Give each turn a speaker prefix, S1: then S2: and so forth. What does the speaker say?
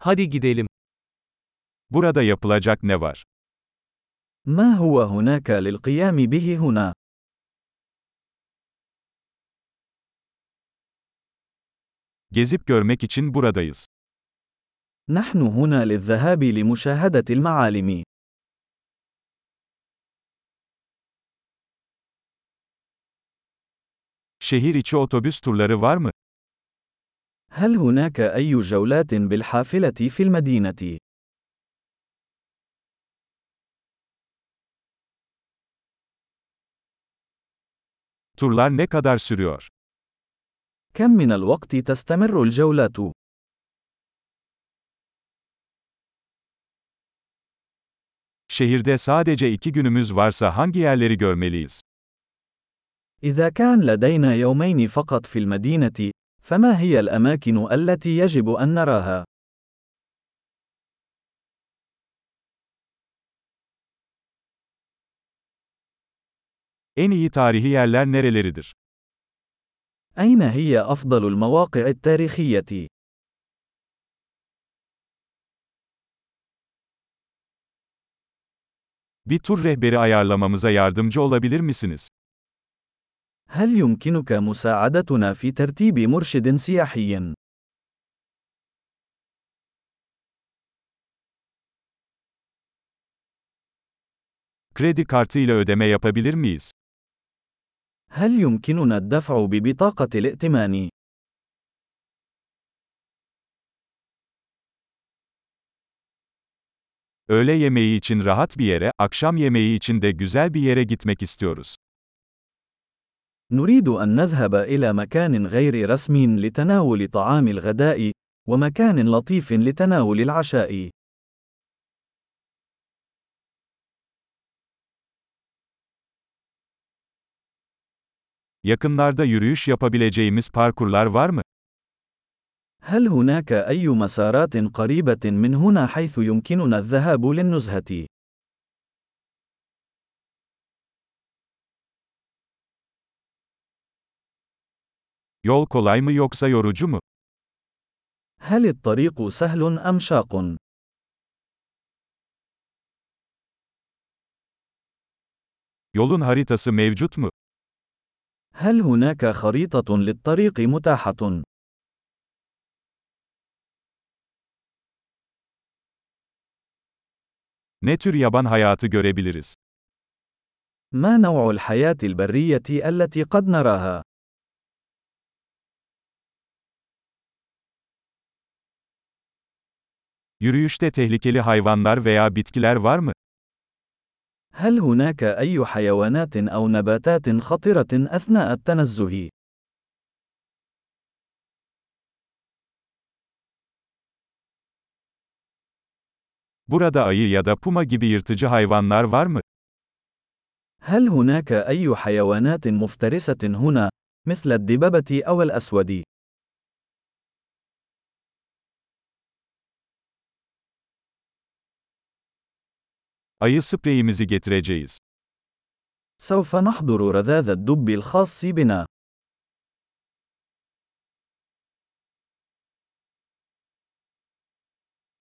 S1: Hadi gidelim.
S2: Burada yapılacak ne var?
S3: ما هو هناك للقيام به هنا؟
S2: Gezip görmek için buradayız.
S3: نحن هنا للذهاب لمشاهدة المعالم.
S2: Şehir içi otobüs turları var mı?
S3: هل هناك أي جولات بالحافلة في المدينة؟
S2: Turlar ne kadar sürüyor?
S3: كم من الوقت تستمر الجولات؟
S2: Şehirde sadece iki günümüz varsa hangi yerleri görmeliyiz?
S3: إذا كان لدينا يومين فقط في المدينة، فما هي الأماكن التي يجب أن نراها؟
S2: En iyi tarihi yerler nereleridir?
S3: أين هي أفضل المواقع التاريخية؟
S2: Bir tur rehberi ayarlamamıza yardımcı olabilir misiniz?
S3: هل يمكنك مساعدتنا في ترتيب مرشد سياحي؟
S2: Kredi kartı ile ödeme yapabilir miyiz?
S3: هل يمكننا الدفع ببطاقة الائتمان؟
S2: Öğle yemeği için rahat bir yere, akşam yemeği için de güzel bir yere gitmek istiyoruz.
S3: نريد أن نذهب إلى مكان غير رسمي لتناول طعام الغداء، ومكان لطيف لتناول العشاء.
S2: Yakınlarda yürüyüş yapabileceğimiz parkurlar var mı?
S3: هل هناك أي مسارات قريبة من هنا حيث يمكننا الذهاب للنزهة؟
S2: Yol kolay mı yoksa yorucu mu?
S3: هل الطريق سهل أم شاق؟
S2: Yolun haritası mevcut mu?
S3: هل هناك خريطة للطريق متاحة؟
S2: Ne tür yaban hayatı görebiliriz?
S3: ما نوع الحياة البرية التي قد نراها؟
S2: Yürüyüşte tehlikeli hayvanlar veya bitkiler var mı?
S3: هل هناك أي حيوانات أو نباتات خطرة أثناء التنزه؟
S2: Burada ayı ya da puma gibi yırtıcı hayvanlar var mı?
S3: هل هناك أي حيوانات مفترسة هنا، مثل الدببة أو الأسود؟
S2: Ayı spreyimizi getireceğiz.
S3: سوف نحضر رذاذ الدب الخاص بنا.